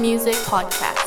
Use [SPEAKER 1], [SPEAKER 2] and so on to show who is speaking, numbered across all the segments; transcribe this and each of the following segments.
[SPEAKER 1] Music Podcast.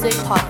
[SPEAKER 1] Music Podcast.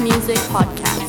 [SPEAKER 1] Music Podcast.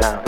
[SPEAKER 1] down.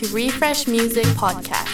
[SPEAKER 1] To Refresh Music Podcast.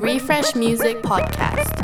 [SPEAKER 1] Refresh Music Podcast.